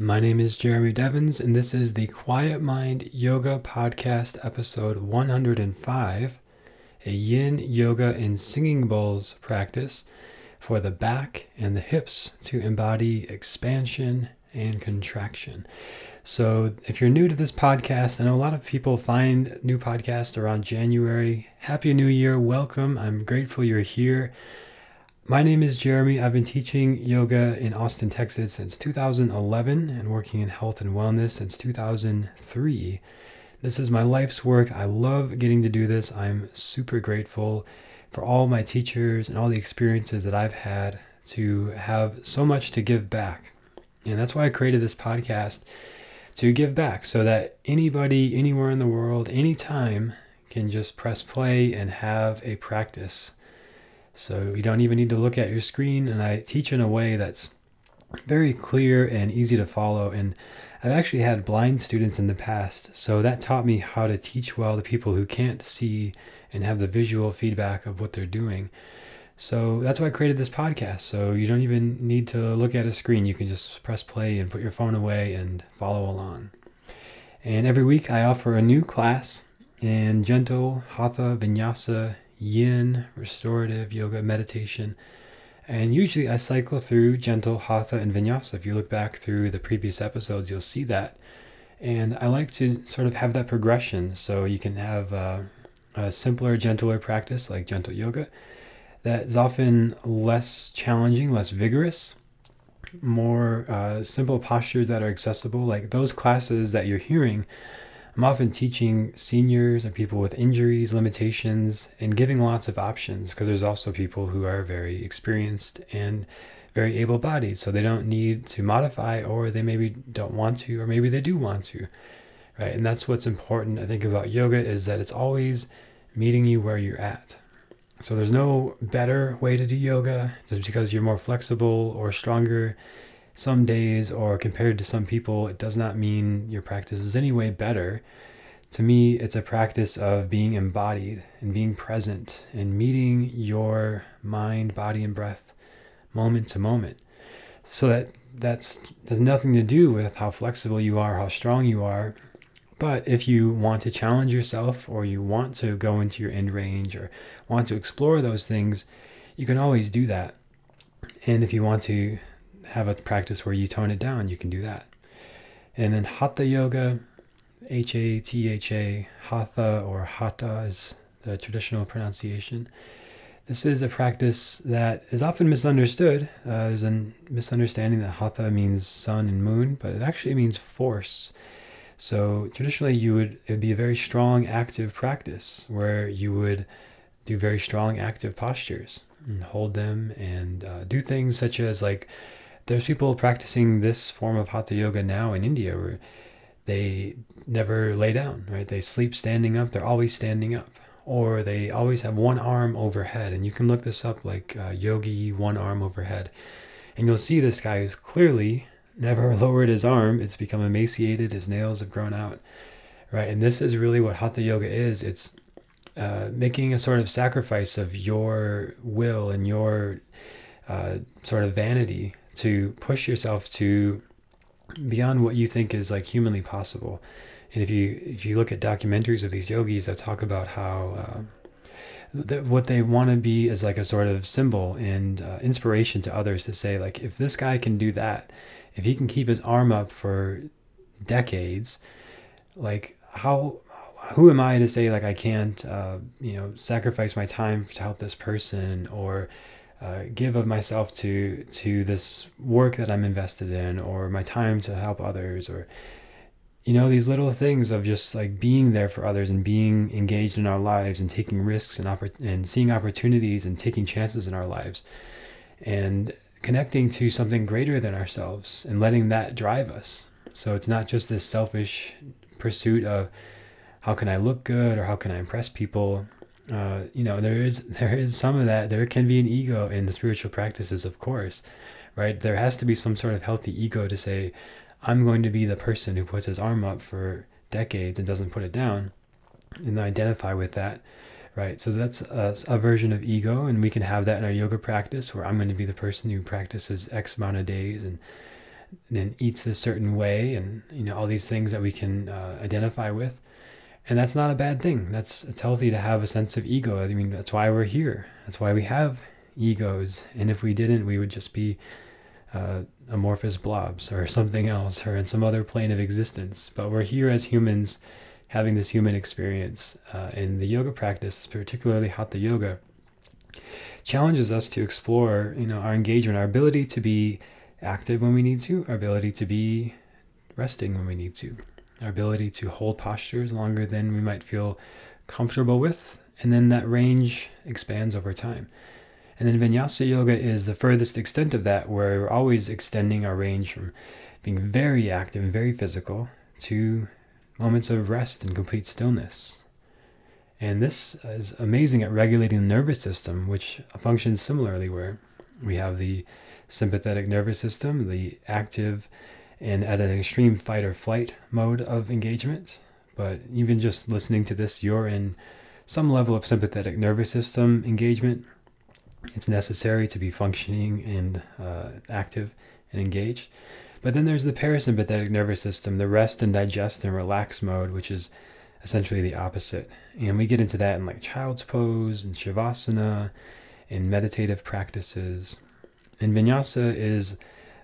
My name is Jeremy Devens, and this is the Quiet Mind Yoga Podcast, episode 105 a yin yoga and singing bowls practice for the back and the hips to embody expansion and contraction. So, if you're new to this podcast, I know a lot of people find new podcasts around January. Happy New Year, welcome. I'm grateful you're here. My name is Jeremy. I've been teaching yoga in Austin, Texas since 2011 and working in health and wellness since 2003. This is my life's work. I love getting to do this. I'm super grateful for all my teachers and all the experiences that I've had to have so much to give back. And that's why I created this podcast to give back so that anybody, anywhere in the world, anytime can just press play and have a practice so you don't even need to look at your screen. And I teach in a way that's very clear and easy to follow. And I've actually had blind students in the past. So that taught me how to teach well to people who can't see and have the visual feedback of what they're doing. So that's why I created this podcast. So you don't even need to look at a screen. You can just press play and put your phone away and follow along. And every week I offer a new class in gentle hatha vinyasa yin, restorative yoga, meditation. And usually I cycle through gentle hatha and vinyasa. If you look back through the previous episodes, you'll see that. And I like to sort of have that progression so you can have a, a simpler, gentler practice like gentle yoga that is often less challenging, less vigorous, more uh, simple postures that are accessible. Like those classes that you're hearing I'm often teaching seniors and people with injuries, limitations, and giving lots of options because there's also people who are very experienced and very able bodied. So they don't need to modify, or they maybe don't want to, or maybe they do want to. Right. And that's what's important, I think, about yoga is that it's always meeting you where you're at. So there's no better way to do yoga just because you're more flexible or stronger some days or compared to some people, it does not mean your practice is any way better. To me, it's a practice of being embodied and being present and meeting your mind, body, and breath moment to moment. So that that's has nothing to do with how flexible you are, how strong you are. But if you want to challenge yourself or you want to go into your end range or want to explore those things, you can always do that. And if you want to have a practice where you tone it down, you can do that. And then Hatha Yoga, H A T H A, Hatha or Hatha is the traditional pronunciation. This is a practice that is often misunderstood. Uh, there's a misunderstanding that Hatha means sun and moon, but it actually means force. So traditionally, you would it would be a very strong, active practice where you would do very strong, active postures and hold them and uh, do things such as like there's people practicing this form of hatha yoga now in India where they never lay down, right? They sleep standing up. They're always standing up, or they always have one arm overhead. And you can look this up, like uh, yogi, one arm overhead, and you'll see this guy who's clearly never lowered his arm. It's become emaciated. His nails have grown out, right? And this is really what hatha yoga is. It's uh, making a sort of sacrifice of your will and your uh, sort of vanity to push yourself to beyond what you think is like humanly possible. And if you if you look at documentaries of these yogis that talk about how uh, what they want to be is like a sort of symbol and uh, inspiration to others to say like if this guy can do that, if he can keep his arm up for decades, like how who am I to say like I can't uh, you know sacrifice my time to help this person or uh, give of myself to to this work that I'm invested in, or my time to help others, or you know these little things of just like being there for others and being engaged in our lives and taking risks and oppor- and seeing opportunities and taking chances in our lives, and connecting to something greater than ourselves and letting that drive us. So it's not just this selfish pursuit of how can I look good or how can I impress people uh, you know there is there is some of that. There can be an ego in the spiritual practices of course right? There has to be some sort of healthy ego to say i'm going to be the person who puts his arm up for decades and doesn't put it down and identify with that right? So that's a, a version of ego and we can have that in our yoga practice where i'm going to be the person who practices x amount of days and and eats a certain way, and you know all these things that we can uh, identify with. And that's not a bad thing. That's it's healthy to have a sense of ego. I mean, that's why we're here. That's why we have egos. And if we didn't, we would just be uh, amorphous blobs or something else or in some other plane of existence. But we're here as humans having this human experience. Uh, and the yoga practice, particularly Hatha Yoga, challenges us to explore, you know, our engagement, our ability to be active when we need to, our ability to be resting when we need to, our ability to hold postures longer than we might feel comfortable with, and then that range expands over time. And then vinyasa yoga is the furthest extent of that, where we're always extending our range from being very active and very physical to moments of rest and complete stillness. And this is amazing at regulating the nervous system, which functions similarly, where we have the sympathetic nervous system, the active and at an extreme fight or flight mode of engagement. But even just listening to this, you're in some level of sympathetic nervous system engagement it's necessary to be functioning and uh, active and engaged. But then there's the parasympathetic nervous system, the rest and digest and relax mode, which is essentially the opposite. And we get into that in like child's pose and shavasana and meditative practices. And vinyasa is,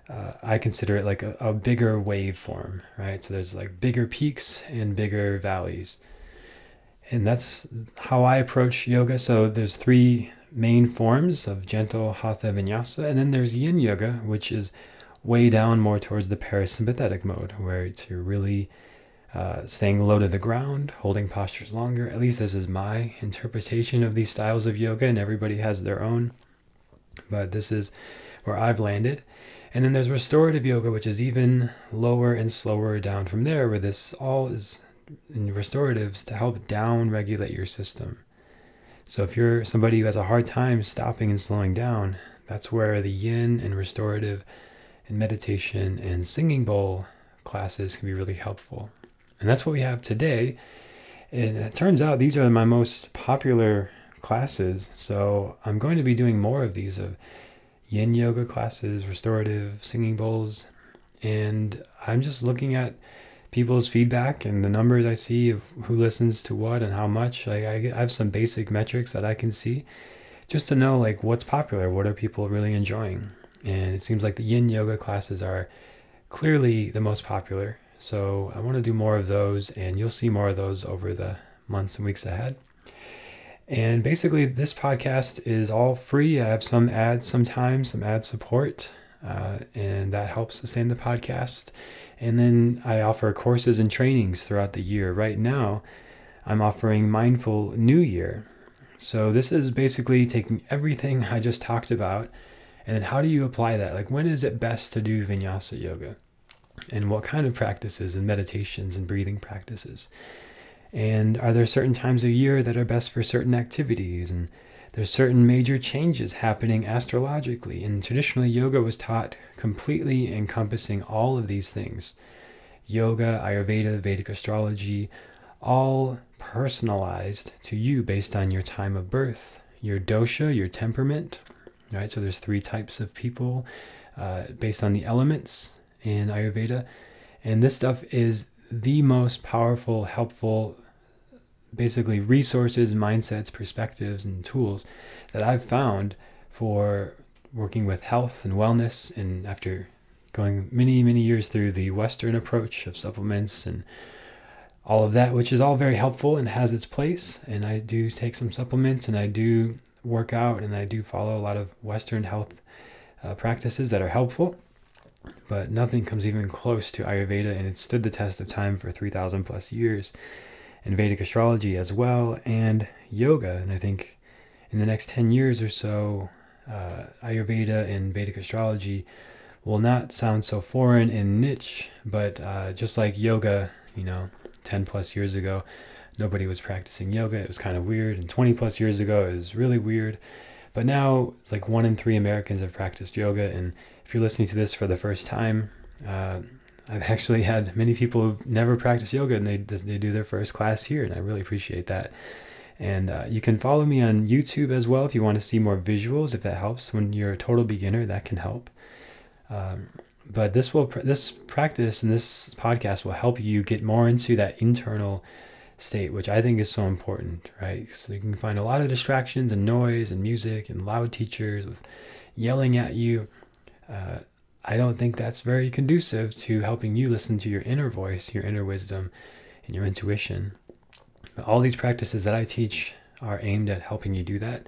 uh, I consider it like a, a bigger waveform, right? So there's like bigger peaks and bigger valleys. And that's how I approach yoga. So there's three main forms of gentle hatha vinyasa. And then there's yin yoga, which is way down more towards the parasympathetic mode, where it's you're really uh, staying low to the ground, holding postures longer. At least this is my interpretation of these styles of yoga, and everybody has their own. But this is where I've landed. And then there's restorative yoga, which is even lower and slower down from there, where this all is in restoratives to help down regulate your system. So if you're somebody who has a hard time stopping and slowing down, that's where the yin and restorative and meditation and singing bowl classes can be really helpful. And that's what we have today. And it turns out these are my most popular classes. So I'm going to be doing more of these of yin yoga classes, restorative singing bowls. And I'm just looking at people's feedback and the numbers I see of who listens to what and how much. I, I, I have some basic metrics that I can see just to know like what's popular, what are people really enjoying. And it seems like the yin yoga classes are clearly the most popular. So I want to do more of those, and you'll see more of those over the months and weeks ahead. And basically, this podcast is all free. I have some ads sometimes, some ad support, uh, and that helps sustain the podcast. And then I offer courses and trainings throughout the year. Right now, I'm offering Mindful New Year. So this is basically taking everything I just talked about and then how do you apply that? Like when is it best to do vinyasa yoga? And what kind of practices and meditations and breathing practices? And are there certain times of year that are best for certain activities? And there's certain major changes happening astrologically, and traditionally yoga was taught completely encompassing all of these things. Yoga, Ayurveda, Vedic astrology, all personalized to you based on your time of birth, your dosha, your temperament. Right, so there's three types of people uh, based on the elements in Ayurveda, and this stuff is the most powerful, helpful basically resources, mindsets, perspectives, and tools that I've found for working with health and wellness. And after going many, many years through the Western approach of supplements and all of that, which is all very helpful and has its place. And I do take some supplements and I do work out and I do follow a lot of Western health uh, practices that are helpful. But nothing comes even close to Ayurveda, and it stood the test of time for 3,000 plus years and Vedic astrology as well, and yoga. And I think in the next 10 years or so, uh, Ayurveda and Vedic astrology will not sound so foreign and niche, but uh, just like yoga, you know, 10 plus years ago, nobody was practicing yoga. It was kind of weird. And 20 plus years ago, it was really weird. But now, it's like one in three Americans have practiced yoga. And if you're listening to this for the first time, uh, I've actually had many people who never practice yoga and they, they do their first class here, and I really appreciate that. And uh, you can follow me on YouTube as well if you want to see more visuals, if that helps. When you're a total beginner, that can help. Um, but this will this practice and this podcast will help you get more into that internal state, which I think is so important, right? So you can find a lot of distractions and noise and music and loud teachers with yelling at you. Uh, I don't think that's very conducive to helping you listen to your inner voice, your inner wisdom, and your intuition. All these practices that I teach are aimed at helping you do that.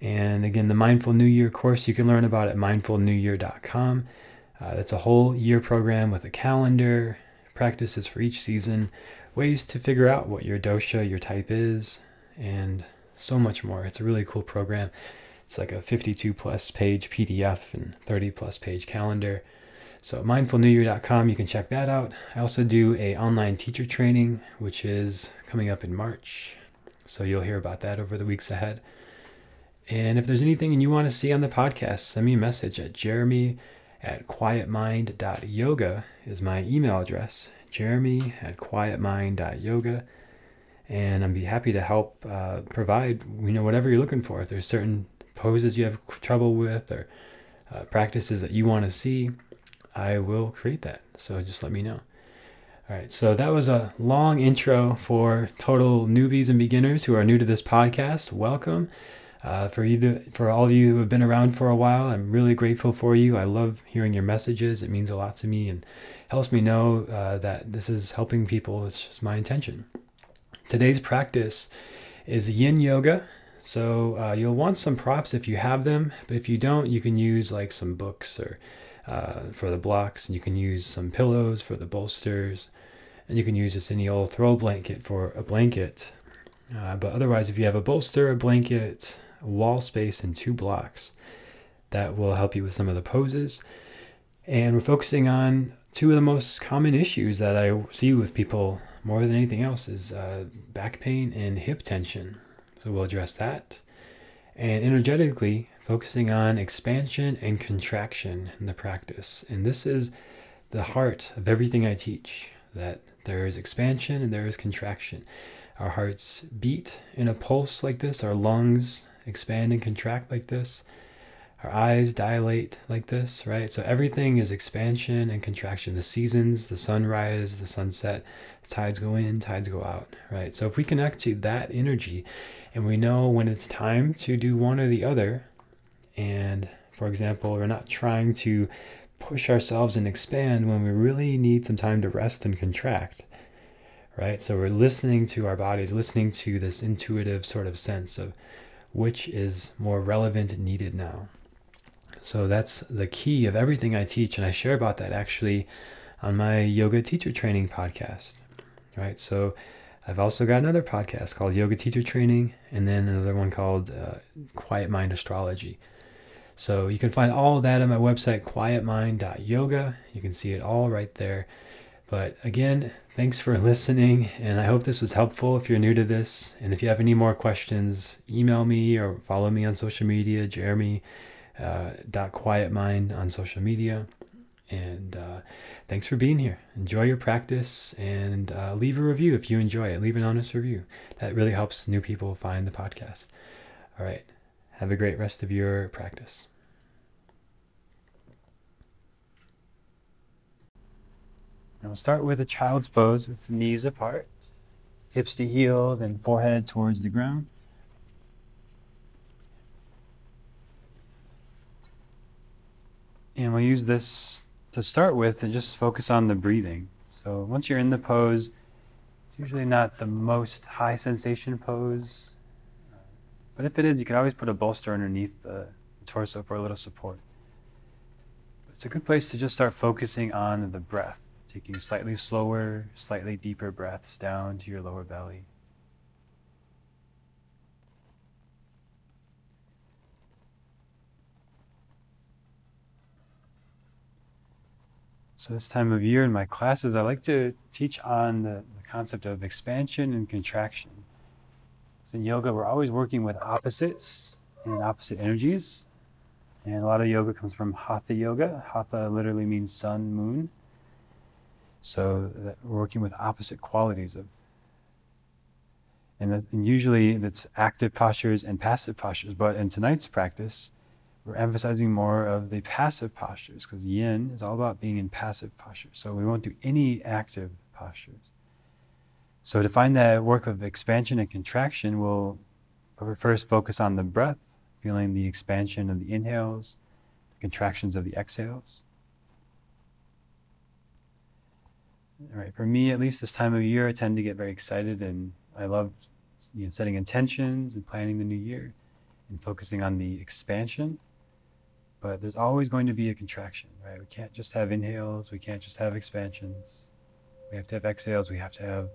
And again, the Mindful New Year course you can learn about at mindfulnewyear.com. Uh, it's a whole year program with a calendar, practices for each season, ways to figure out what your dosha, your type is, and so much more. It's a really cool program. It's like a 52 plus page PDF and 30 plus page calendar. So mindfulnewyear.com, you can check that out. I also do a online teacher training, which is coming up in March. So you'll hear about that over the weeks ahead. And if there's anything and you want to see on the podcast, send me a message at jeremy at quietmind.yoga is my email address. Jeremy at quietmind.yoga. And I'd be happy to help uh, provide, you know, whatever you're looking for. If there's certain poses you have trouble with or uh, practices that you want to see, I will create that. So just let me know. All right, so that was a long intro for total newbies and beginners who are new to this podcast. Welcome. Uh, for you, for all of you who have been around for a while, I'm really grateful for you. I love hearing your messages. It means a lot to me and helps me know uh, that this is helping people. It's just my intention. Today's practice is Yin Yoga. So uh, you'll want some props if you have them, but if you don't, you can use like some books or uh, for the blocks, and you can use some pillows for the bolsters, and you can use just any old throw blanket for a blanket. Uh, but otherwise, if you have a bolster, a blanket, wall space and two blocks. That will help you with some of the poses. And we're focusing on two of the most common issues that I see with people more than anything else is uh, back pain and hip tension. So we'll address that. And energetically, focusing on expansion and contraction in the practice. And this is the heart of everything I teach that there is expansion and there is contraction. Our hearts beat in a pulse like this, our lungs expand and contract like this. Our eyes dilate like this, right? So everything is expansion and contraction. The seasons, the sunrise, the sunset, tides go in, tides go out, right? So if we connect to that energy and we know when it's time to do one or the other, and for example, we're not trying to push ourselves and expand when we really need some time to rest and contract, right? So we're listening to our bodies, listening to this intuitive sort of sense of which is more relevant and needed now. So that's the key of everything I teach, and I share about that actually on my yoga teacher training podcast. Right. So I've also got another podcast called Yoga Teacher Training, and then another one called uh, Quiet Mind Astrology. So you can find all that on my website, quietmind.yoga. You can see it all right there. But again, thanks for listening, and I hope this was helpful if you're new to this. And if you have any more questions, email me or follow me on social media, Jeremy uh, on social media. And uh, thanks for being here. Enjoy your practice and uh, leave a review if you enjoy it. Leave an honest review. That really helps new people find the podcast. All right. Have a great rest of your practice. And we'll start with a child's pose with knees apart, hips to heels, and forehead towards the ground. And we'll use this to start with and just focus on the breathing. So once you're in the pose, it's usually not the most high sensation pose. But if it is, you can always put a bolster underneath the torso for a little support. It's a good place to just start focusing on the breath taking slightly slower, slightly deeper breaths down to your lower belly. So, this time of year in my classes, I like to teach on the, the concept of expansion and contraction. So in yoga, we're always working with opposites and opposite energies. And a lot of yoga comes from Hatha yoga. Hatha literally means sun, moon. So we're working with opposite qualities of, and, that, and usually it's active postures and passive postures. But in tonight's practice, we're emphasizing more of the passive postures because yin is all about being in passive postures. So we won't do any active postures. So to find that work of expansion and contraction, we'll first focus on the breath, feeling the expansion of the inhales, the contractions of the exhales. All right, for me, at least this time of year, I tend to get very excited and I love you know, setting intentions and planning the new year and focusing on the expansion. But there's always going to be a contraction, right? We can't just have inhales, we can't just have expansions. We have to have exhales, we have to have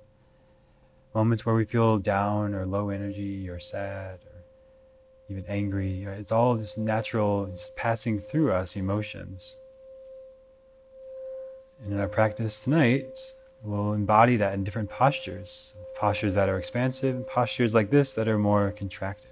moments where we feel down or low energy or sad or even angry. Right? It's all just natural, just passing through us emotions. And in our practice tonight, we'll embody that in different postures postures that are expansive, and postures like this that are more contracted.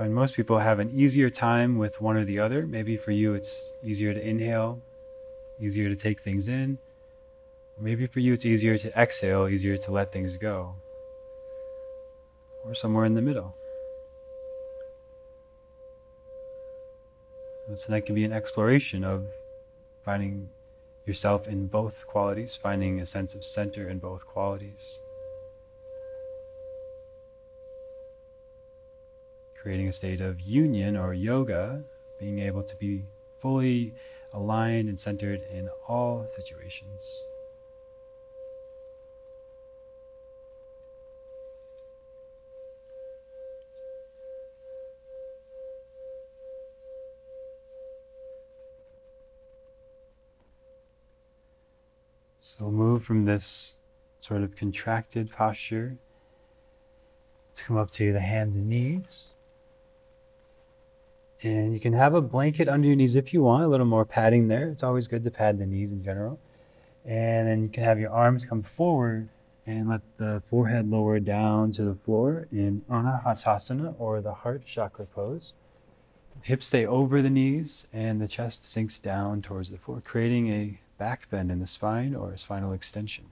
Find most people have an easier time with one or the other. Maybe for you, it's easier to inhale, easier to take things in. maybe for you, it's easier to exhale, easier to let things go. Or somewhere in the middle. So that can be an exploration of finding yourself in both qualities, finding a sense of center in both qualities. Creating a state of union or yoga, being able to be fully aligned and centered in all situations. So move from this sort of contracted posture to come up to the hands and knees. And you can have a blanket under your knees if you want, a little more padding there. It's always good to pad the knees in general. And then you can have your arms come forward and let the forehead lower down to the floor in Anahatasana or the heart chakra pose. Hips stay over the knees and the chest sinks down towards the floor, creating a back bend in the spine or a spinal extension.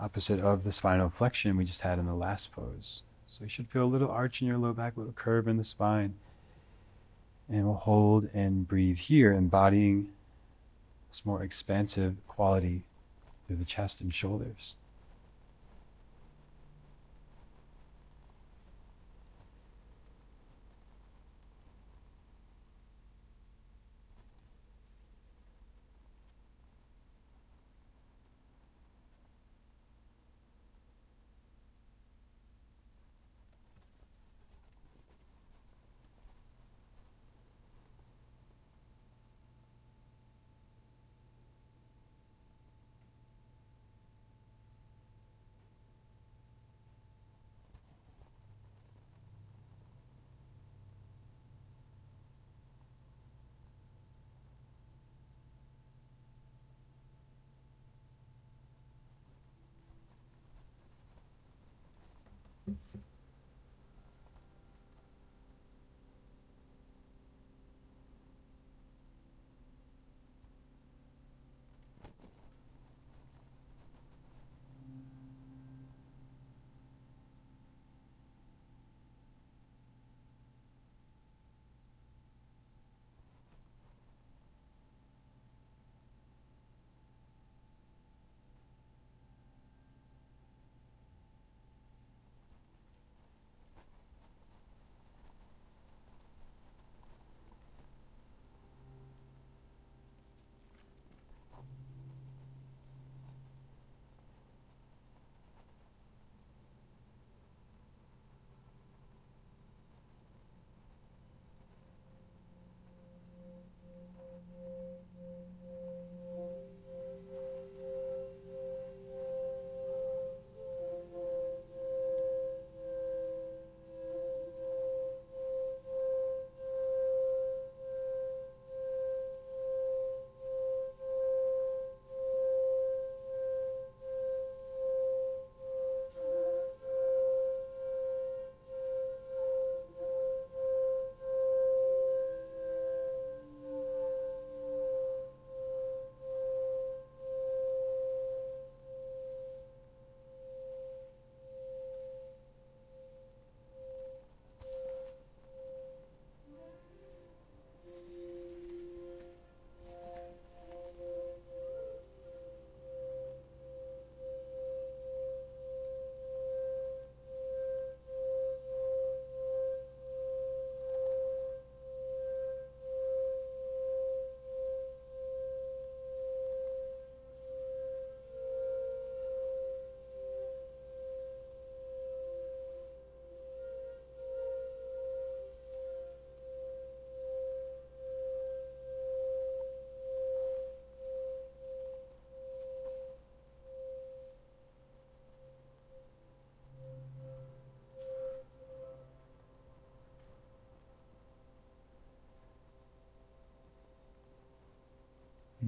Opposite of the spinal flexion we just had in the last pose. So you should feel a little arch in your low back, a little curve in the spine. And we'll hold and breathe here, embodying this more expansive quality through the chest and shoulders.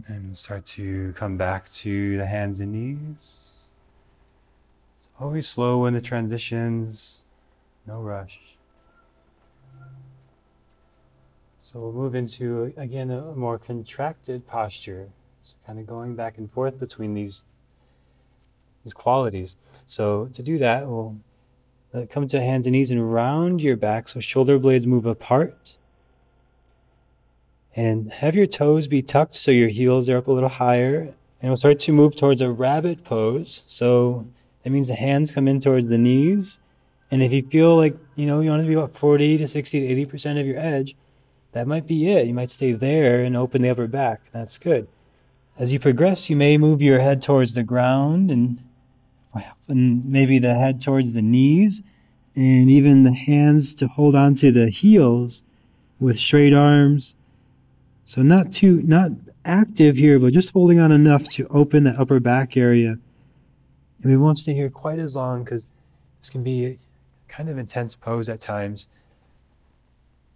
And start to come back to the hands and knees. always slow in the transitions, no rush. So we'll move into, again, a more contracted posture. So kind of going back and forth between these, these qualities. So to do that, we'll uh, come to hands and knees and round your back so shoulder blades move apart and have your toes be tucked so your heels are up a little higher. And we'll start to move towards a rabbit pose. So that means the hands come in towards the knees. And if you feel like, you know, you want to be about 40 to 60 to 80% of your edge, that might be it. You might stay there and open the upper back. That's good. As you progress, you may move your head towards the ground and, and maybe the head towards the knees and even the hands to hold onto the heels with straight arms so not too, not active here, but just holding on enough to open the upper back area. And we won't stay here quite as long because this can be a kind of intense pose at times.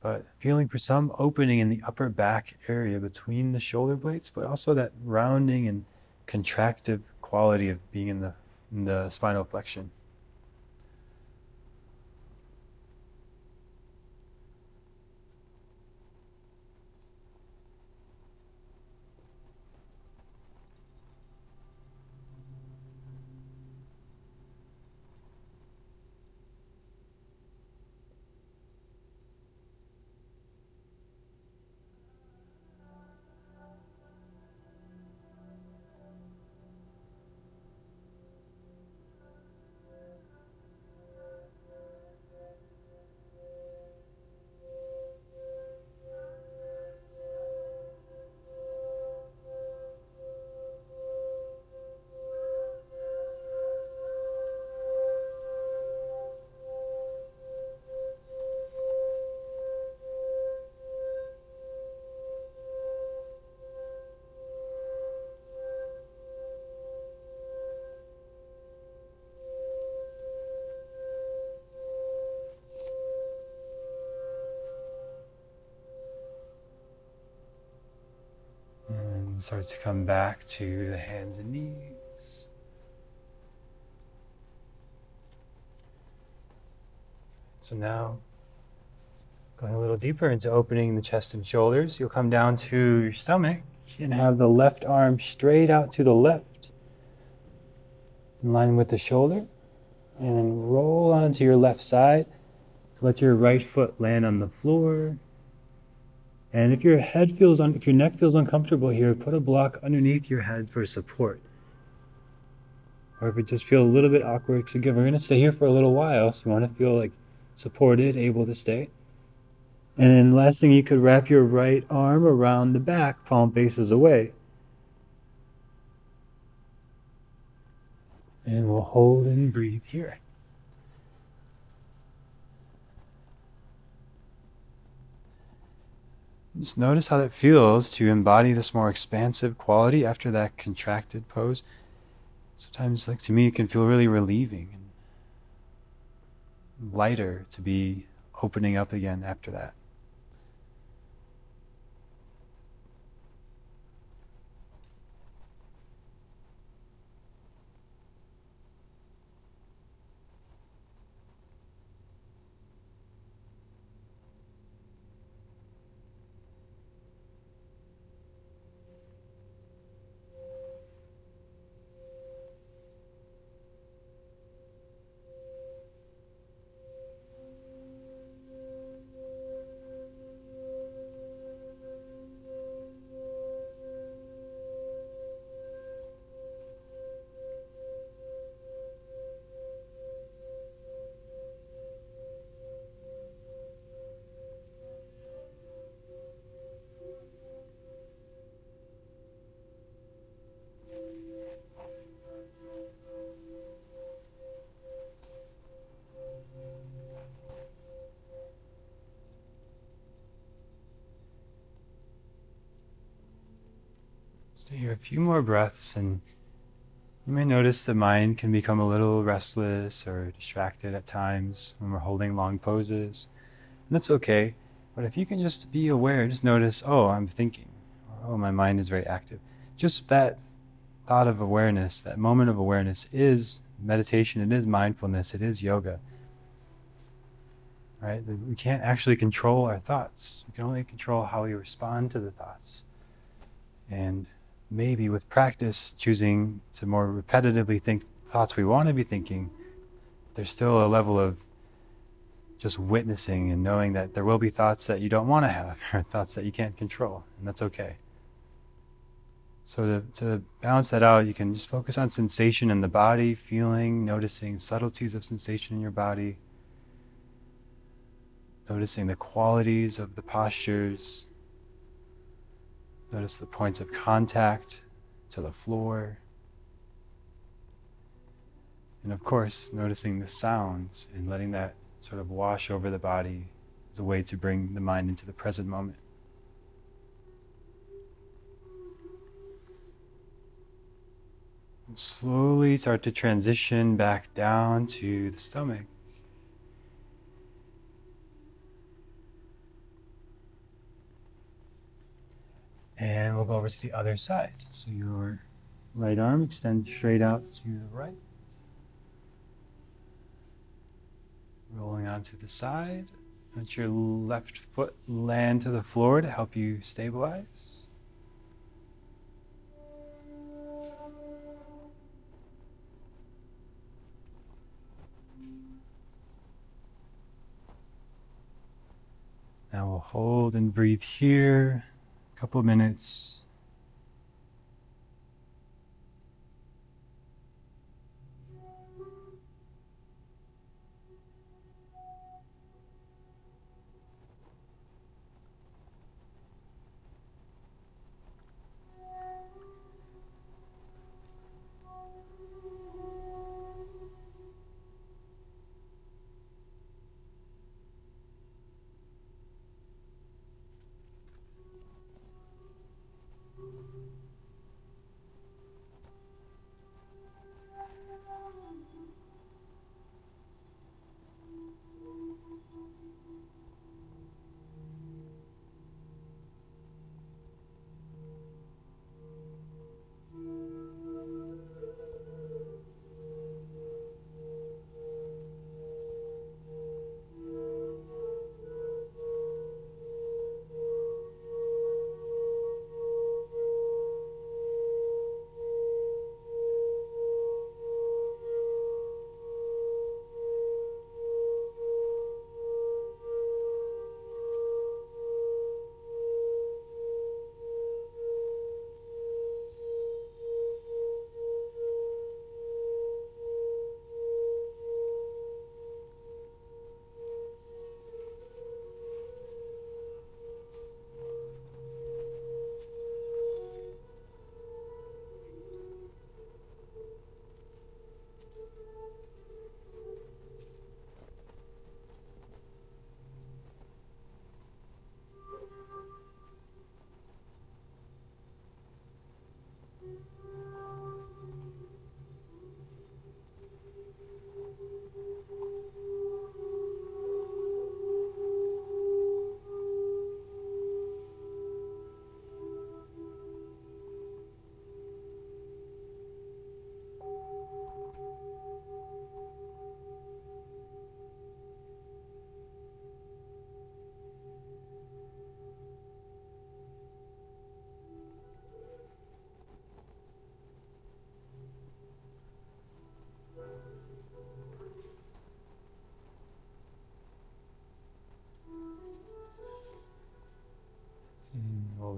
But feeling for some opening in the upper back area between the shoulder blades, but also that rounding and contractive quality of being in the, in the spinal flexion. Start to come back to the hands and knees. So now, going a little deeper into opening the chest and shoulders, you'll come down to your stomach and have the left arm straight out to the left, in line with the shoulder, and then roll onto your left side. So let your right foot land on the floor and if your head feels un- if your neck feels uncomfortable here, put a block underneath your head for support. Or if it just feels a little bit awkward, because again, we're going to stay here for a little while, so you want to feel like supported, able to stay. And then last thing, you could wrap your right arm around the back, palm faces away. And we'll hold and breathe here. Just notice how it feels to embody this more expansive quality after that contracted pose. Sometimes, like to me, it can feel really relieving and lighter to be opening up again after that. Stay here a few more breaths, and you may notice the mind can become a little restless or distracted at times when we're holding long poses. And that's okay. But if you can just be aware, just notice, oh, I'm thinking, oh, my mind is very active. Just that thought of awareness, that moment of awareness is meditation, it is mindfulness, it is yoga. Right? We can't actually control our thoughts. We can only control how we respond to the thoughts. And maybe with practice, choosing to more repetitively think thoughts we want to be thinking, there's still a level of just witnessing and knowing that there will be thoughts that you don't want to have or thoughts that you can't control, and that's okay. So to, to balance that out, you can just focus on sensation in the body, feeling, noticing subtleties of sensation in your body, noticing the qualities of the postures, notice the points of contact to the floor. And of course, noticing the sounds and letting that sort of wash over the body as a way to bring the mind into the present moment. slowly start to transition back down to the stomach. And we'll go over to the other side. So your right arm extends straight out to the right. Rolling onto the side. Let your left foot land to the floor to help you stabilize. Now we'll hold and breathe here couple minutes.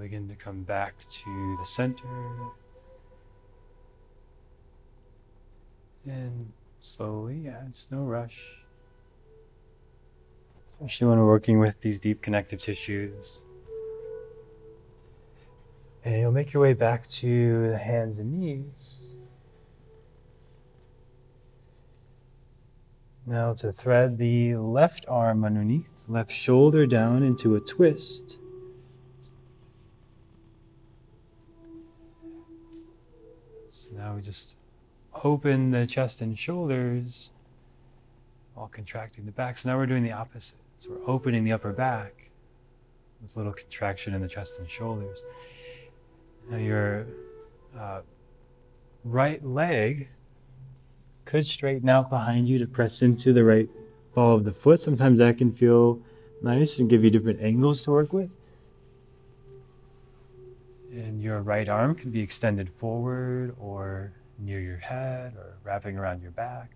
Begin to come back to the center. And slowly, yeah, it's no rush. Especially when we're working with these deep connective tissues. And you'll make your way back to the hands and knees. Now to thread the left arm underneath, left shoulder down into a twist. Now we just open the chest and shoulders while contracting the back. So now we're doing the opposite. So we're opening the upper back with a little contraction in the chest and shoulders. Now your uh, right leg could straighten out behind you to press into the right ball of the foot. Sometimes that can feel nice and give you different angles to work with. And your right arm can be extended forward or near your head or wrapping around your back.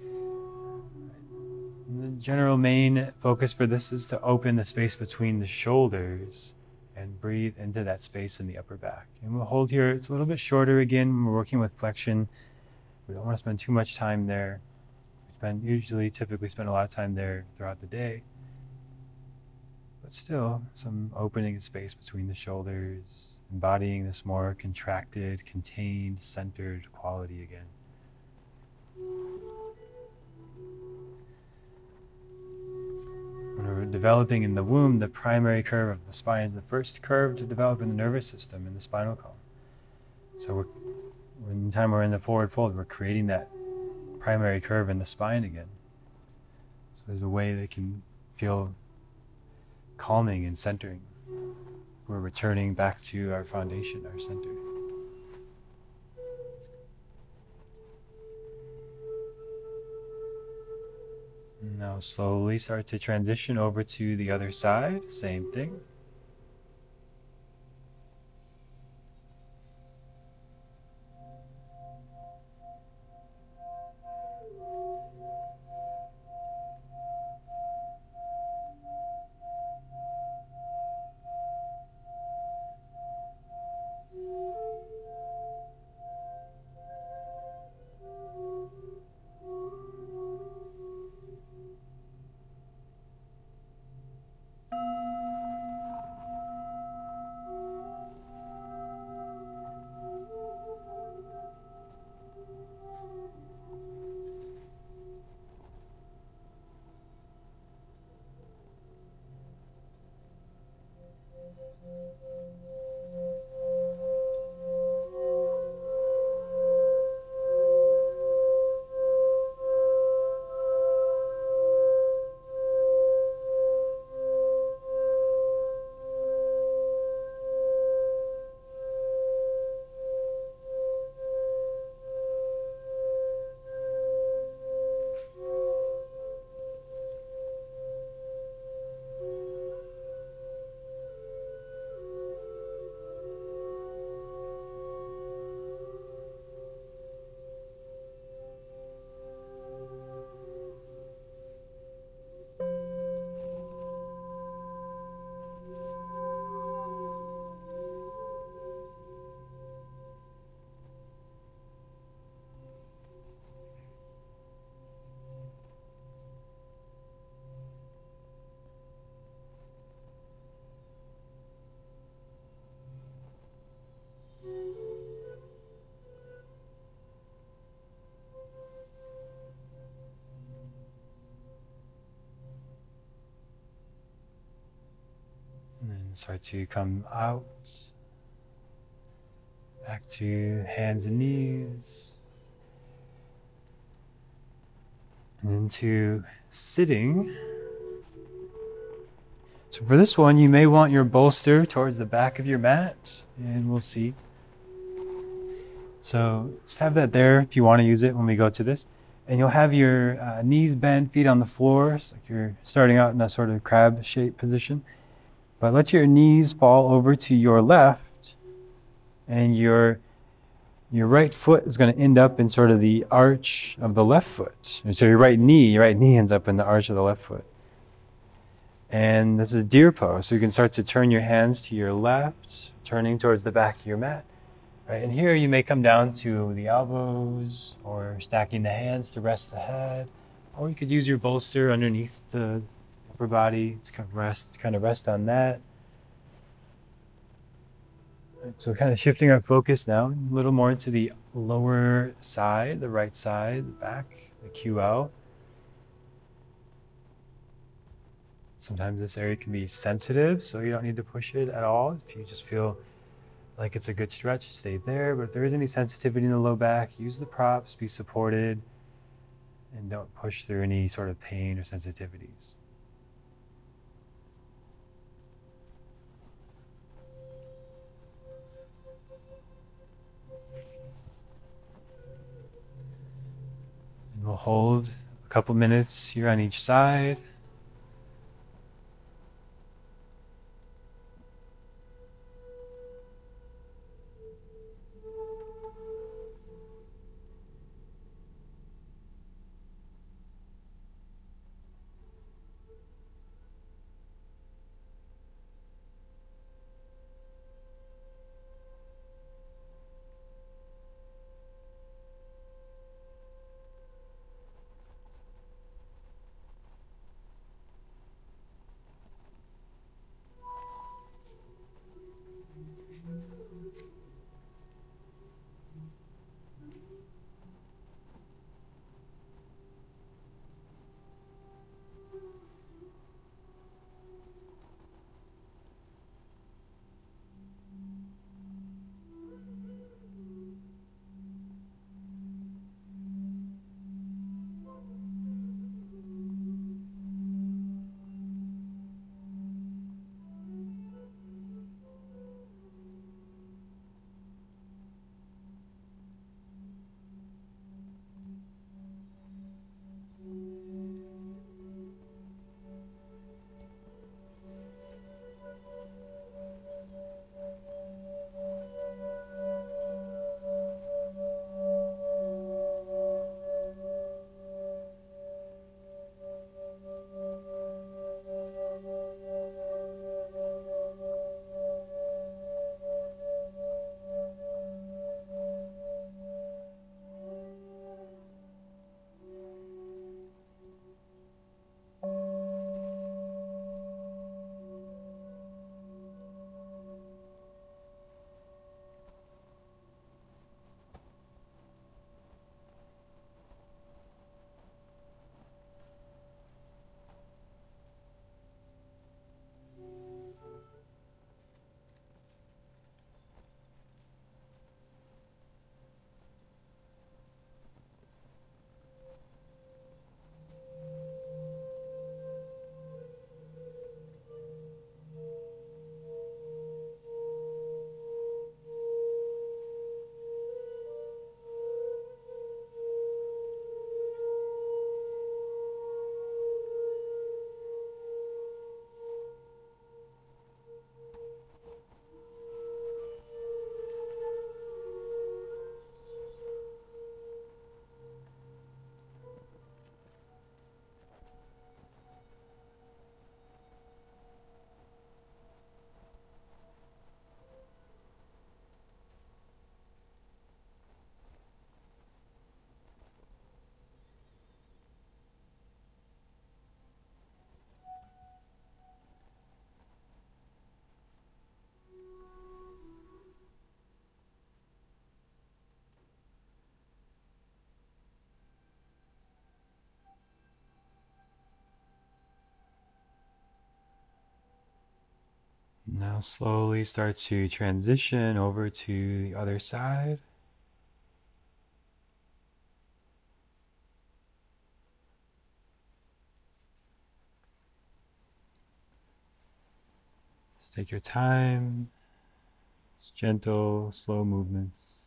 And the general main focus for this is to open the space between the shoulders and breathe into that space in the upper back. And we'll hold here. It's a little bit shorter again we're working with flexion. We don't want to spend too much time there. We spend usually typically spend a lot of time there throughout the day. But still, some opening space between the shoulders, embodying this more contracted, contained, centered quality again. When we're developing in the womb, the primary curve of the spine is the first curve to develop in the nervous system, in the spinal column. So when the time we're in the forward fold, we're creating that primary curve in the spine again. So there's a way that can feel calming and centering. We're returning back to our foundation, our center. Now slowly start to transition over to the other side, same thing. Start to come out. Back to hands and knees. And into sitting. So for this one, you may want your bolster towards the back of your mat, and we'll see. So just have that there if you want to use it when we go to this. And you'll have your uh, knees bent, feet on the floor, so like you're starting out in a sort of crab shape position. But let your knees fall over to your left, and your your right foot is going to end up in sort of the arch of the left foot. And so your right knee, your right knee ends up in the arch of the left foot. And this is a deer pose. So you can start to turn your hands to your left, turning towards the back of your mat. Right, and here you may come down to the elbows or stacking the hands to rest the head. Or you could use your bolster underneath the upper body. It's kind of rest, kind of rest on that. So kind of shifting our focus now a little more into the lower side, the right side, the back, the QL. Sometimes this area can be sensitive, so you don't need to push it at all. If you just feel like it's a good stretch, stay there. But if there is any sensitivity in the low back, use the props, be supported, and don't push through any sort of pain or sensitivities. We'll hold a couple minutes here on each side. Now slowly start to transition over to the other side. Take your time. It's gentle, slow movements.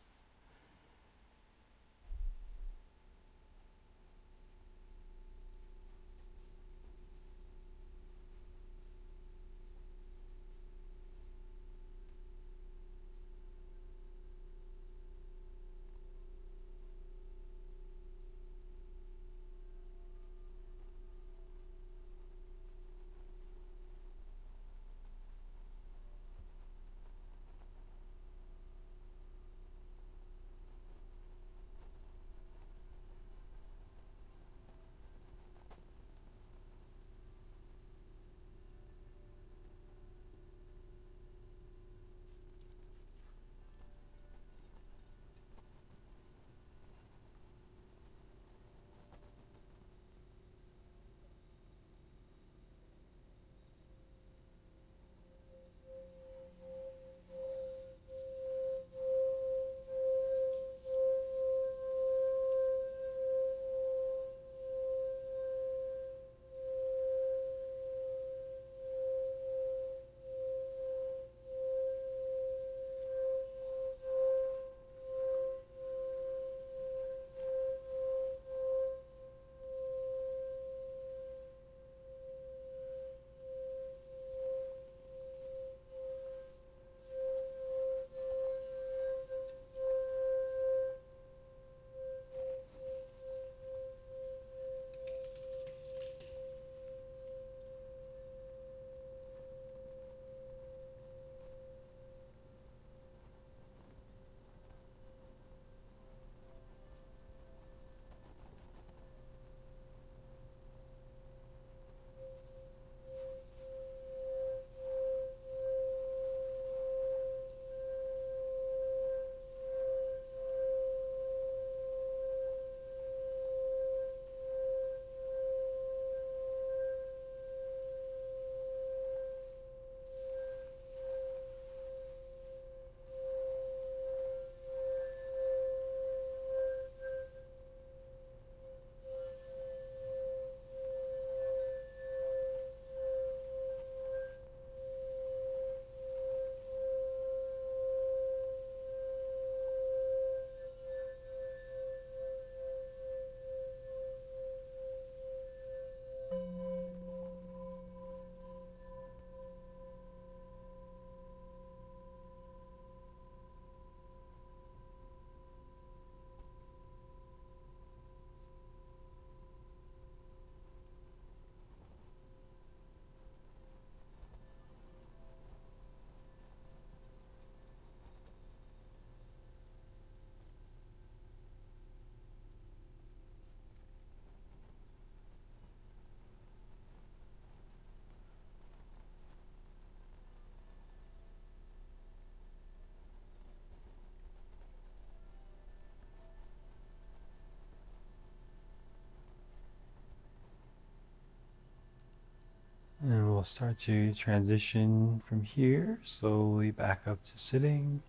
We'll start to transition from here, slowly back up to sitting.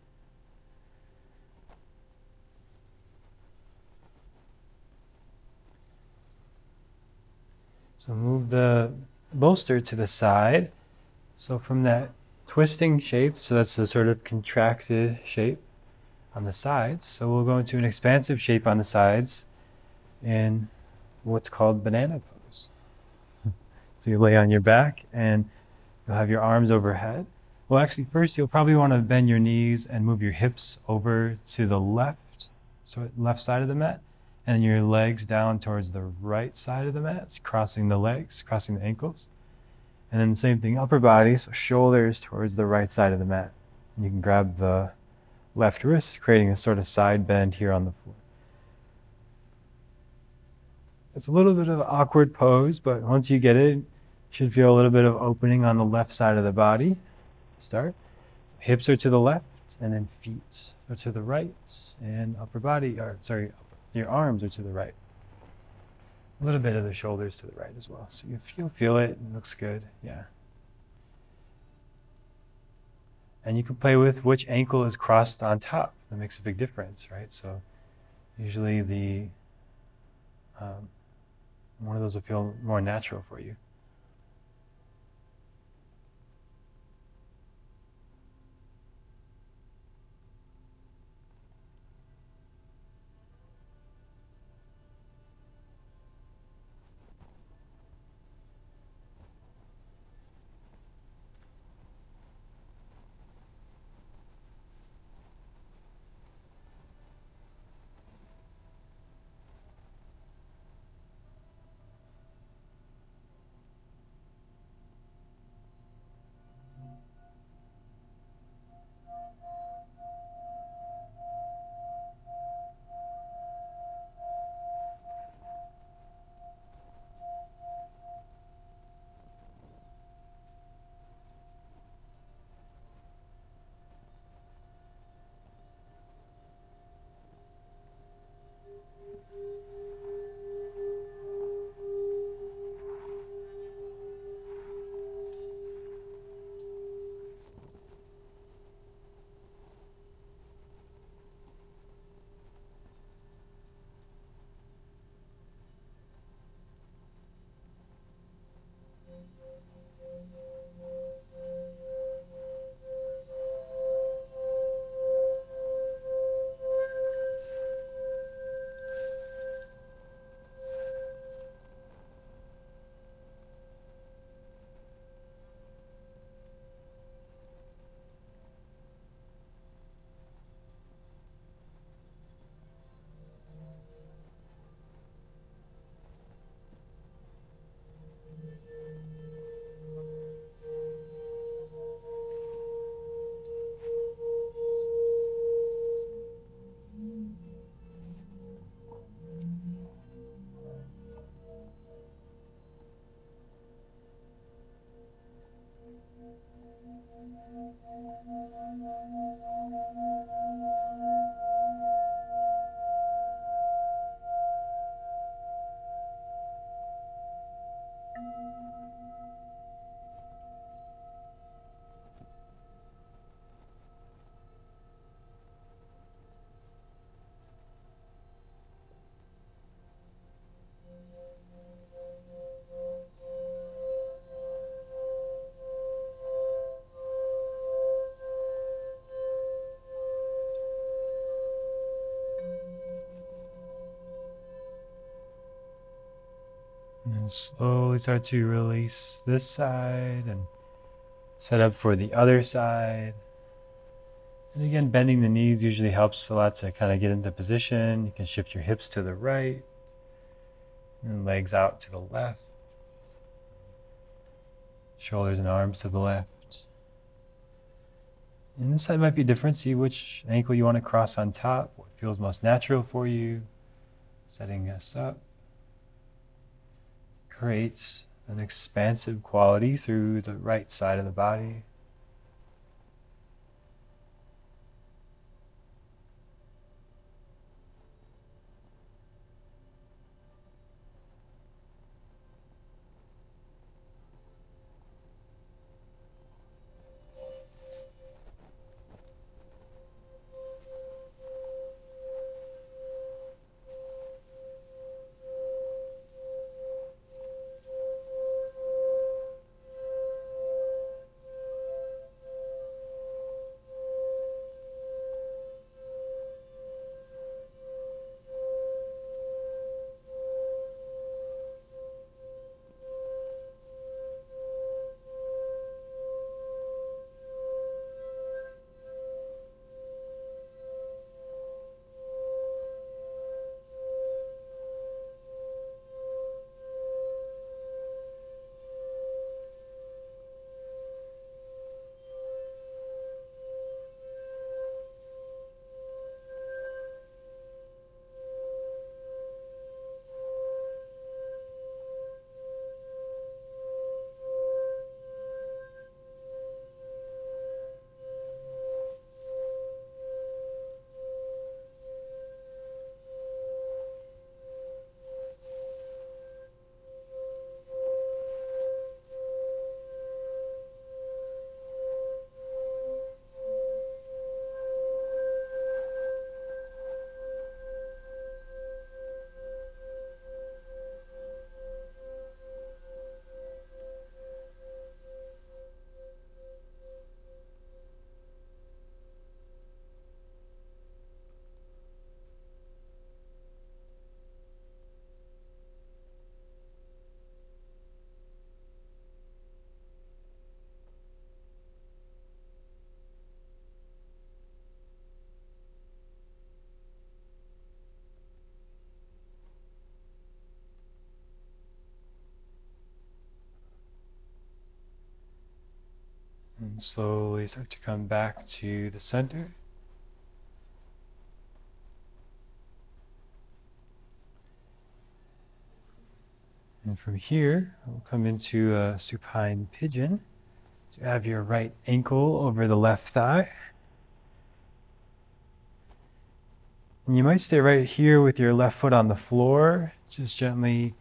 So move the bolster to the side. So from that twisting shape, so that's a sort of contracted shape on the sides. So we'll go into an expansive shape on the sides in what's called banana pose. So you lay on your back and you'll have your arms overhead. Well, actually, first you'll probably want to bend your knees and move your hips over to the left, so left side of the mat and your legs down towards the right side of the mat, crossing the legs, crossing the ankles. And then the same thing, upper body, so shoulders towards the right side of the mat. And you can grab the left wrist, creating a sort of side bend here on the floor. It's a little bit of an awkward pose, but once you get it, you should feel a little bit of opening on the left side of the body. Start. Hips are to the left, and then feet are to the right, and upper body, or sorry, your arms are to the right. A little bit of the shoulders to the right as well. So if you feel feel it. It looks good. Yeah. And you can play with which ankle is crossed on top. That makes a big difference, right? So usually the um, one of those will feel more natural for you. Thank you. Slowly start to release this side and set up for the other side. And again, bending the knees usually helps a lot to kind of get into position. You can shift your hips to the right and legs out to the left. Shoulders and arms to the left. And this side might be different. See which ankle you want to cross on top, what feels most natural for you. Setting us up creates an expansive quality through the right side of the body. Slowly start to come back to the center. And from here, we'll come into a supine pigeon. So have your right ankle over the left thigh. And you might stay right here with your left foot on the floor, just gently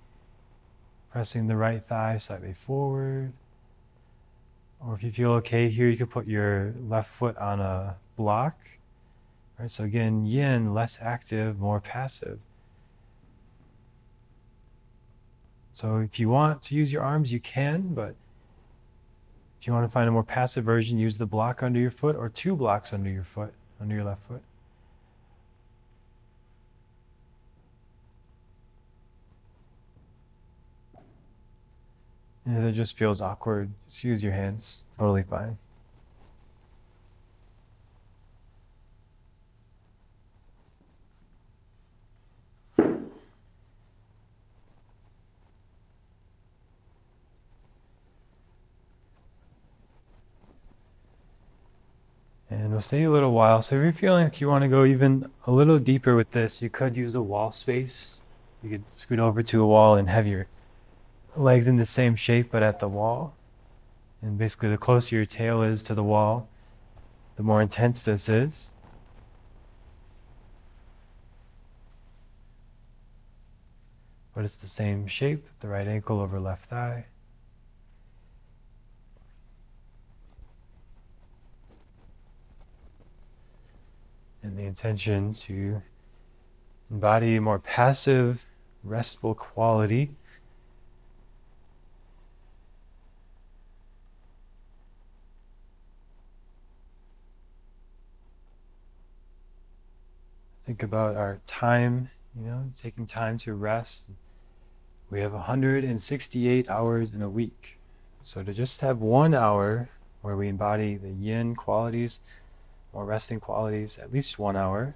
pressing the right thigh slightly forward. Or if you feel okay here, you could put your left foot on a block. All right, so again, yin, less active, more passive. So if you want to use your arms, you can, but if you want to find a more passive version, use the block under your foot or two blocks under your foot, under your left foot. And if it just feels awkward, just use your hands. Totally fine. And we'll stay a little while. So if you're feeling like you want to go even a little deeper with this, you could use a wall space. You could scoot over to a wall and have your legs in the same shape but at the wall. And basically, the closer your tail is to the wall, the more intense this is. But it's the same shape, the right ankle over left thigh. and the intention to embody a more passive, restful quality. Think about our time, you know, taking time to rest. We have 168 hours in a week. So to just have one hour where we embody the yin qualities more resting qualities, at least one hour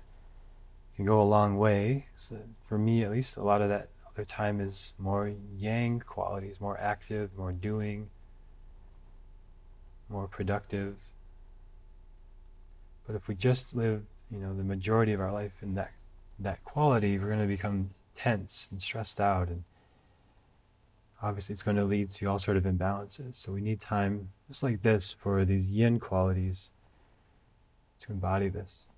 can go a long way. So for me, at least, a lot of that other time is more yang qualities, more active, more doing, more productive. But if we just live, you know, the majority of our life in that that quality, we're going to become tense and stressed out, and obviously, it's going to lead to all sort of imbalances. So we need time, just like this, for these yin qualities to embody this.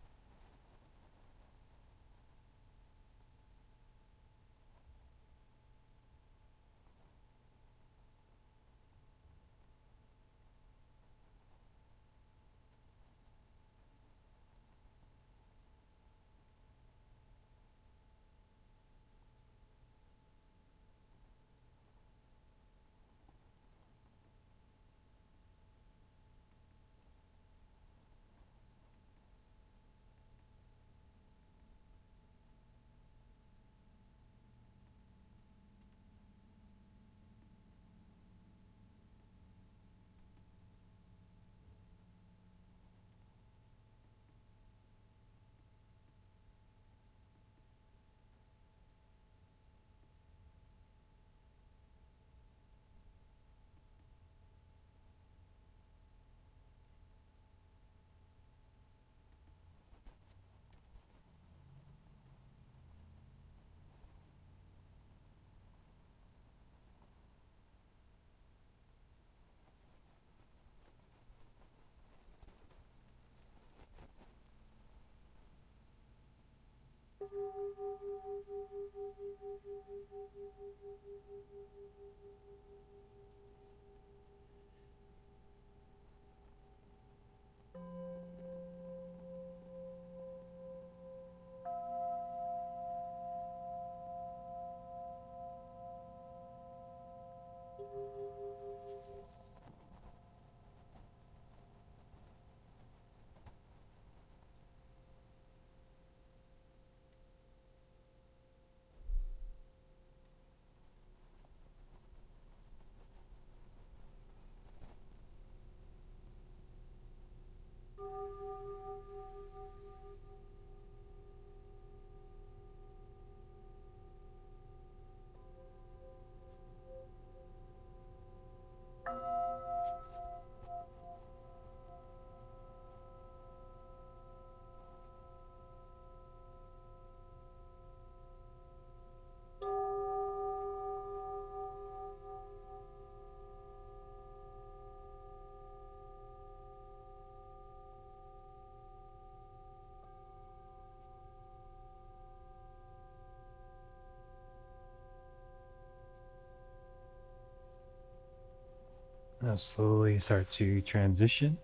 Slowly start to transition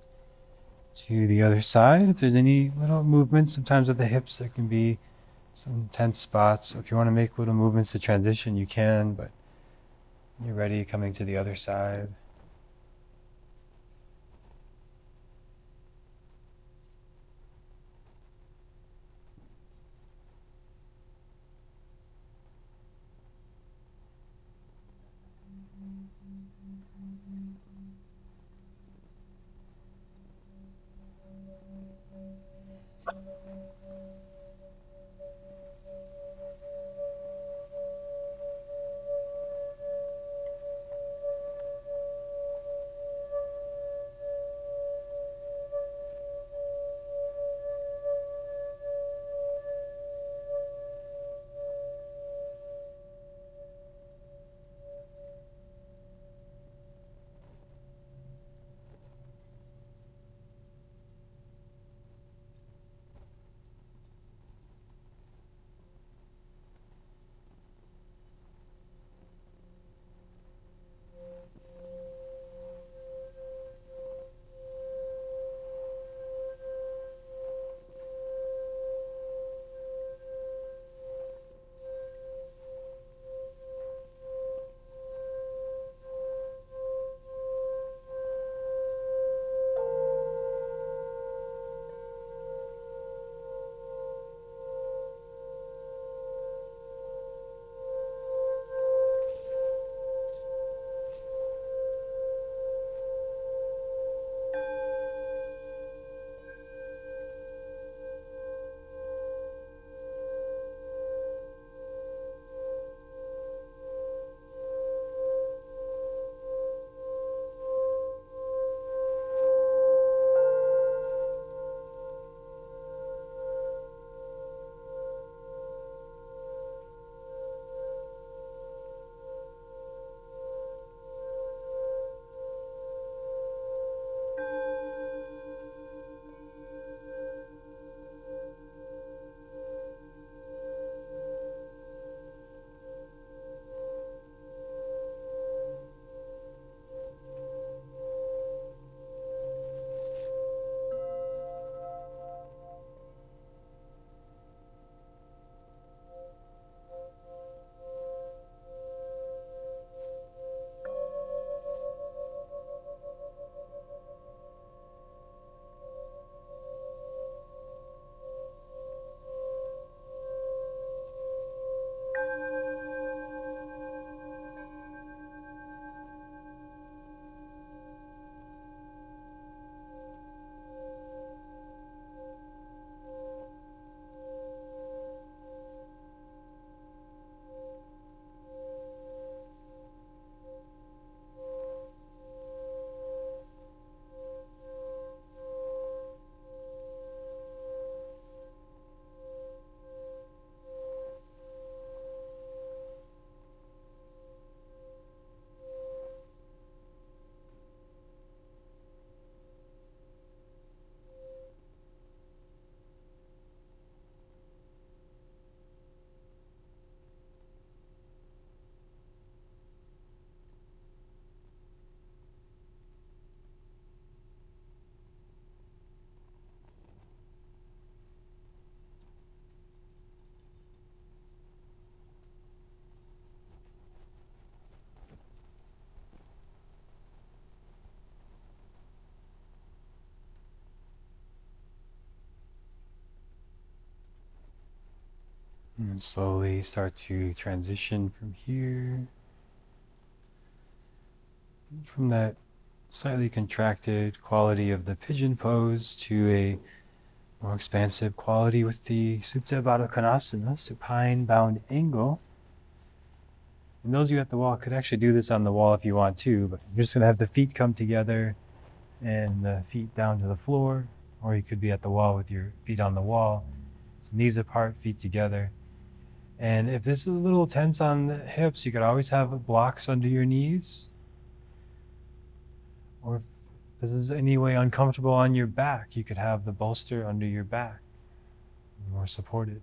to the other side. If there's any little movements, sometimes with the hips, there can be some tense spots. So if you want to make little movements to transition, you can, but you're ready coming to the other side. Slowly start to transition from here, from that slightly contracted quality of the pigeon pose to a more expansive quality with the Supta Baddha supine bound angle. And those of you at the wall could actually do this on the wall if you want to, but you're just going to have the feet come together and the feet down to the floor, or you could be at the wall with your feet on the wall. So knees apart, feet together. And if this is a little tense on the hips, you could always have blocks under your knees. Or if this is any way uncomfortable on your back, you could have the bolster under your back, more supported.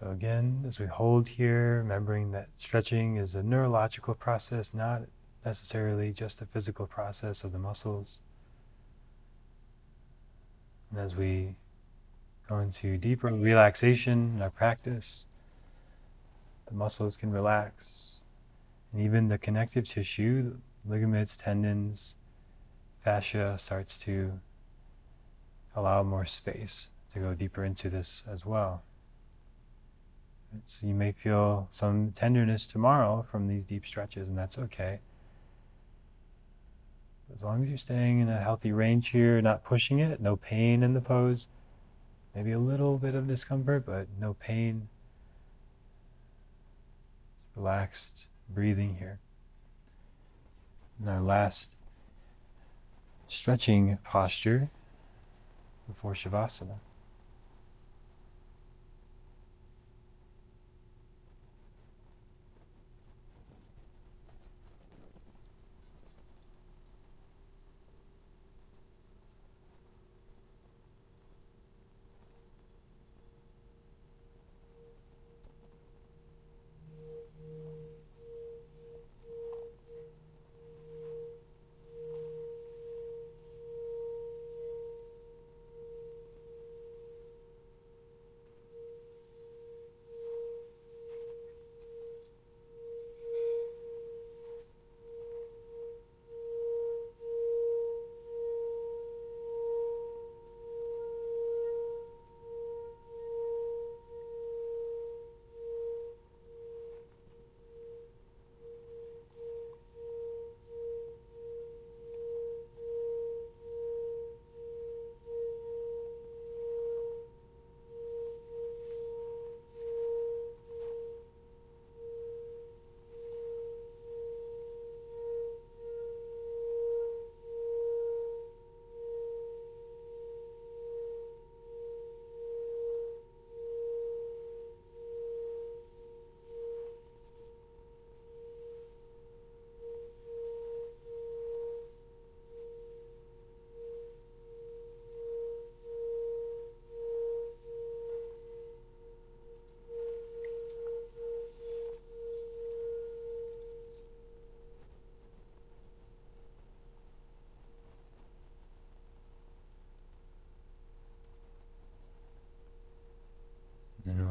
So, again, as we hold here, remembering that stretching is a neurological process, not necessarily just a physical process of the muscles. And as we go into deeper relaxation in our practice, the muscles can relax, and even the connective tissue, ligaments, tendons, fascia starts to allow more space to go deeper into this as well. So you may feel some tenderness tomorrow from these deep stretches, and that's okay. As long as you're staying in a healthy range here, not pushing it, no pain in the pose, maybe a little bit of discomfort, but no pain. Just relaxed breathing here. And our last stretching posture before Shavasana.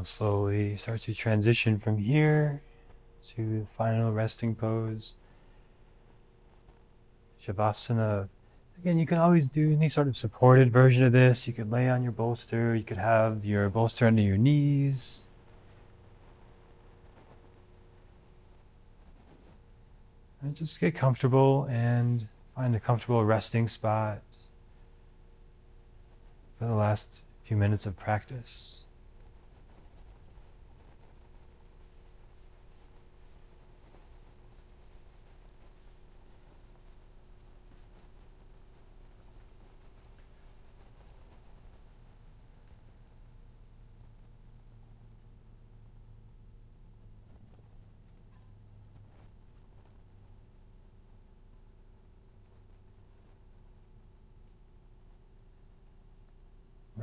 Slowly start to transition from here to the final resting pose. Shavasana. Again, you can always do any sort of supported version of this. You could lay on your bolster, you could have your bolster under your knees. And just get comfortable and find a comfortable resting spot for the last few minutes of practice.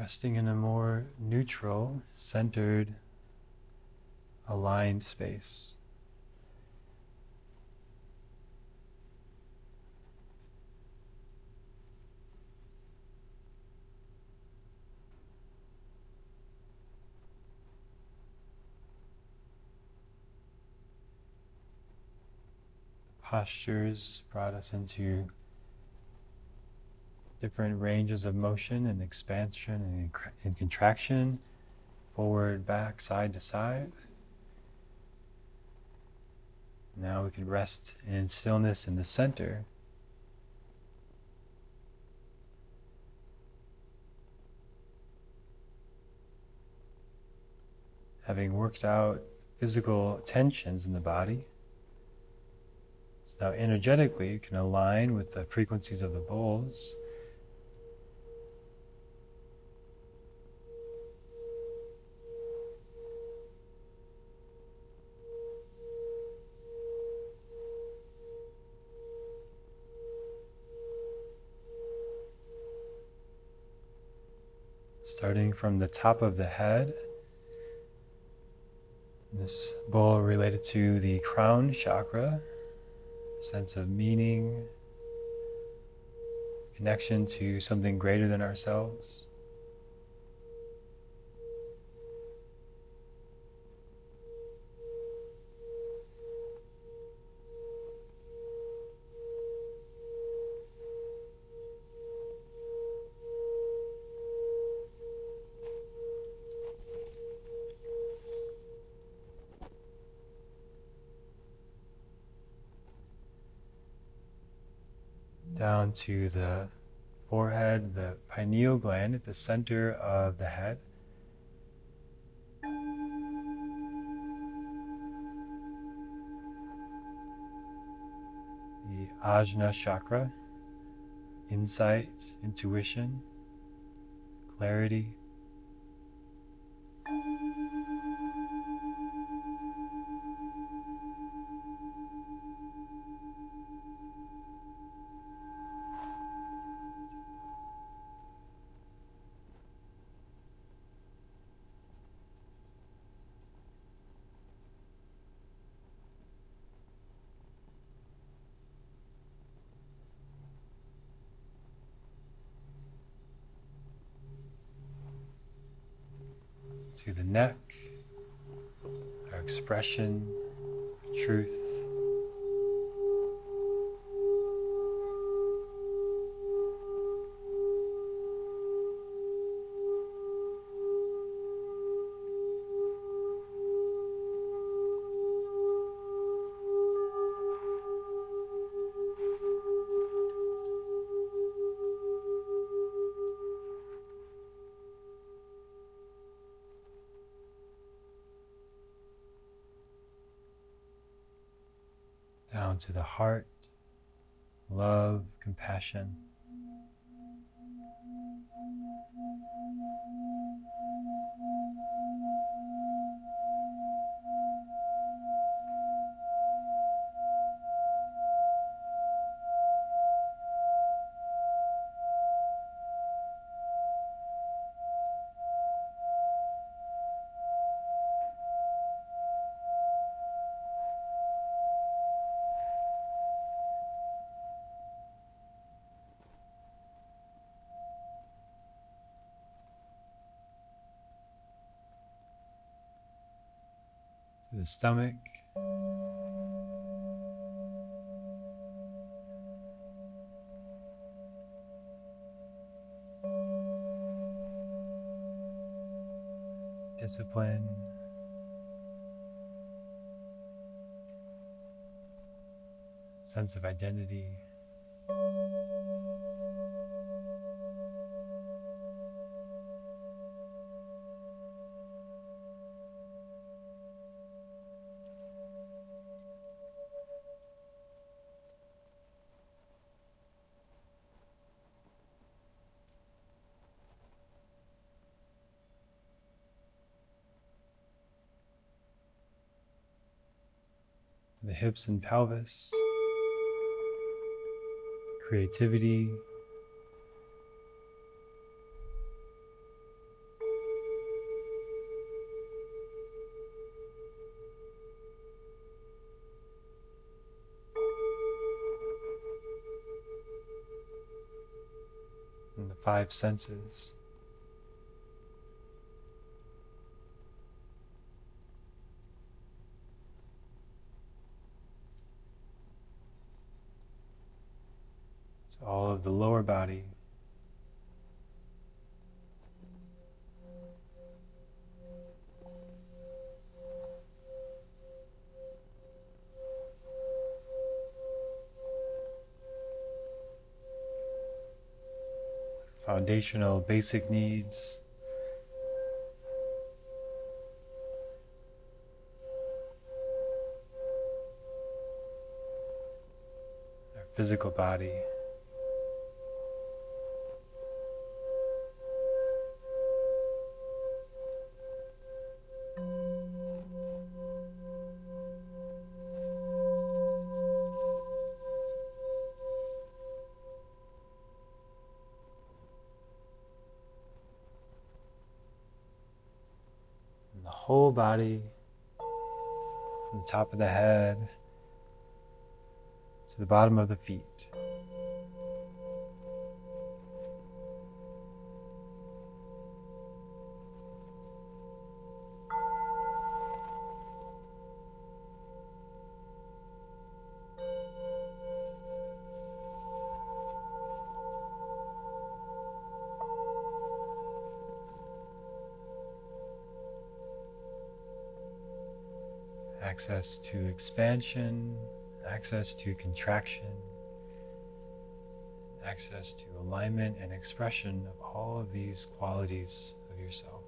Resting in a more neutral, centered, aligned space. Postures brought us into different ranges of motion and expansion and, and contraction, forward, back, side to side. Now we can rest in stillness in the center. Having worked out physical tensions in the body, so now energetically you can align with the frequencies of the bowls starting from the top of the head, This bowl related to the crown chakra, sense of meaning, connection to something greater than ourselves. down to the forehead, the pineal gland at the center of the head. The Ajna chakra, insight, intuition, clarity. Neck, our expression, truth. Heart, love, compassion. The stomach. Discipline. Sense of identity. The hips and pelvis, creativity. And the five senses. So all of the lower body. Foundational basic needs. Our physical body. body, from the top of the head to the bottom of the feet. Access to expansion, access to contraction, access to alignment and expression of all of these qualities of yourself.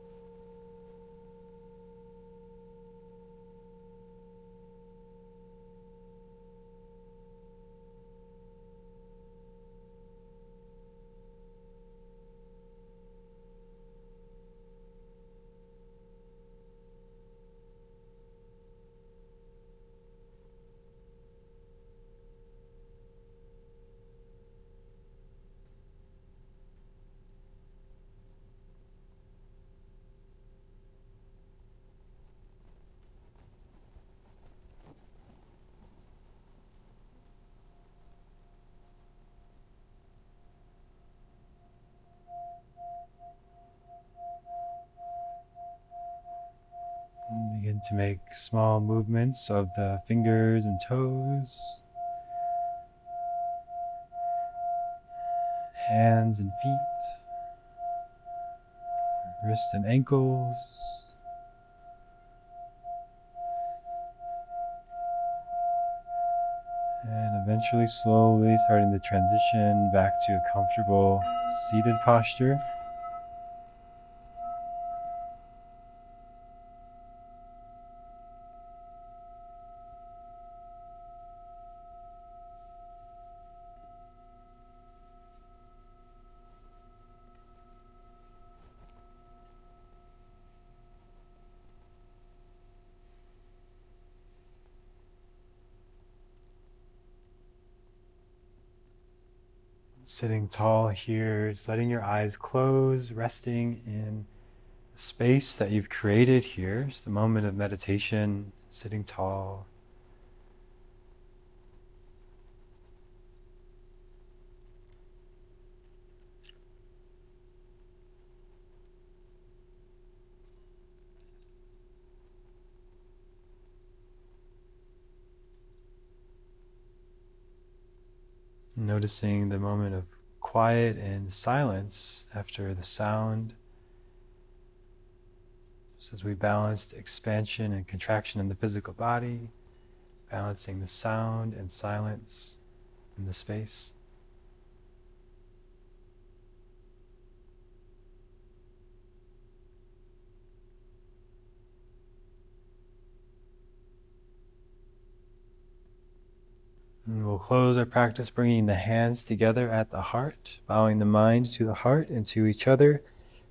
Begin to make small movements of the fingers and toes, hands and feet, wrists and ankles. And eventually, slowly starting to transition back to a comfortable seated posture. Sitting tall here, just letting your eyes close, resting in the space that you've created here. Just a moment of meditation, sitting tall. Noticing the moment of quiet and silence after the sound. Just as we balanced expansion and contraction in the physical body, balancing the sound and silence in the space. And we'll close our practice bringing the hands together at the heart, bowing the mind to the heart and to each other.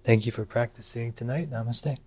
Thank you for practicing tonight. Namaste.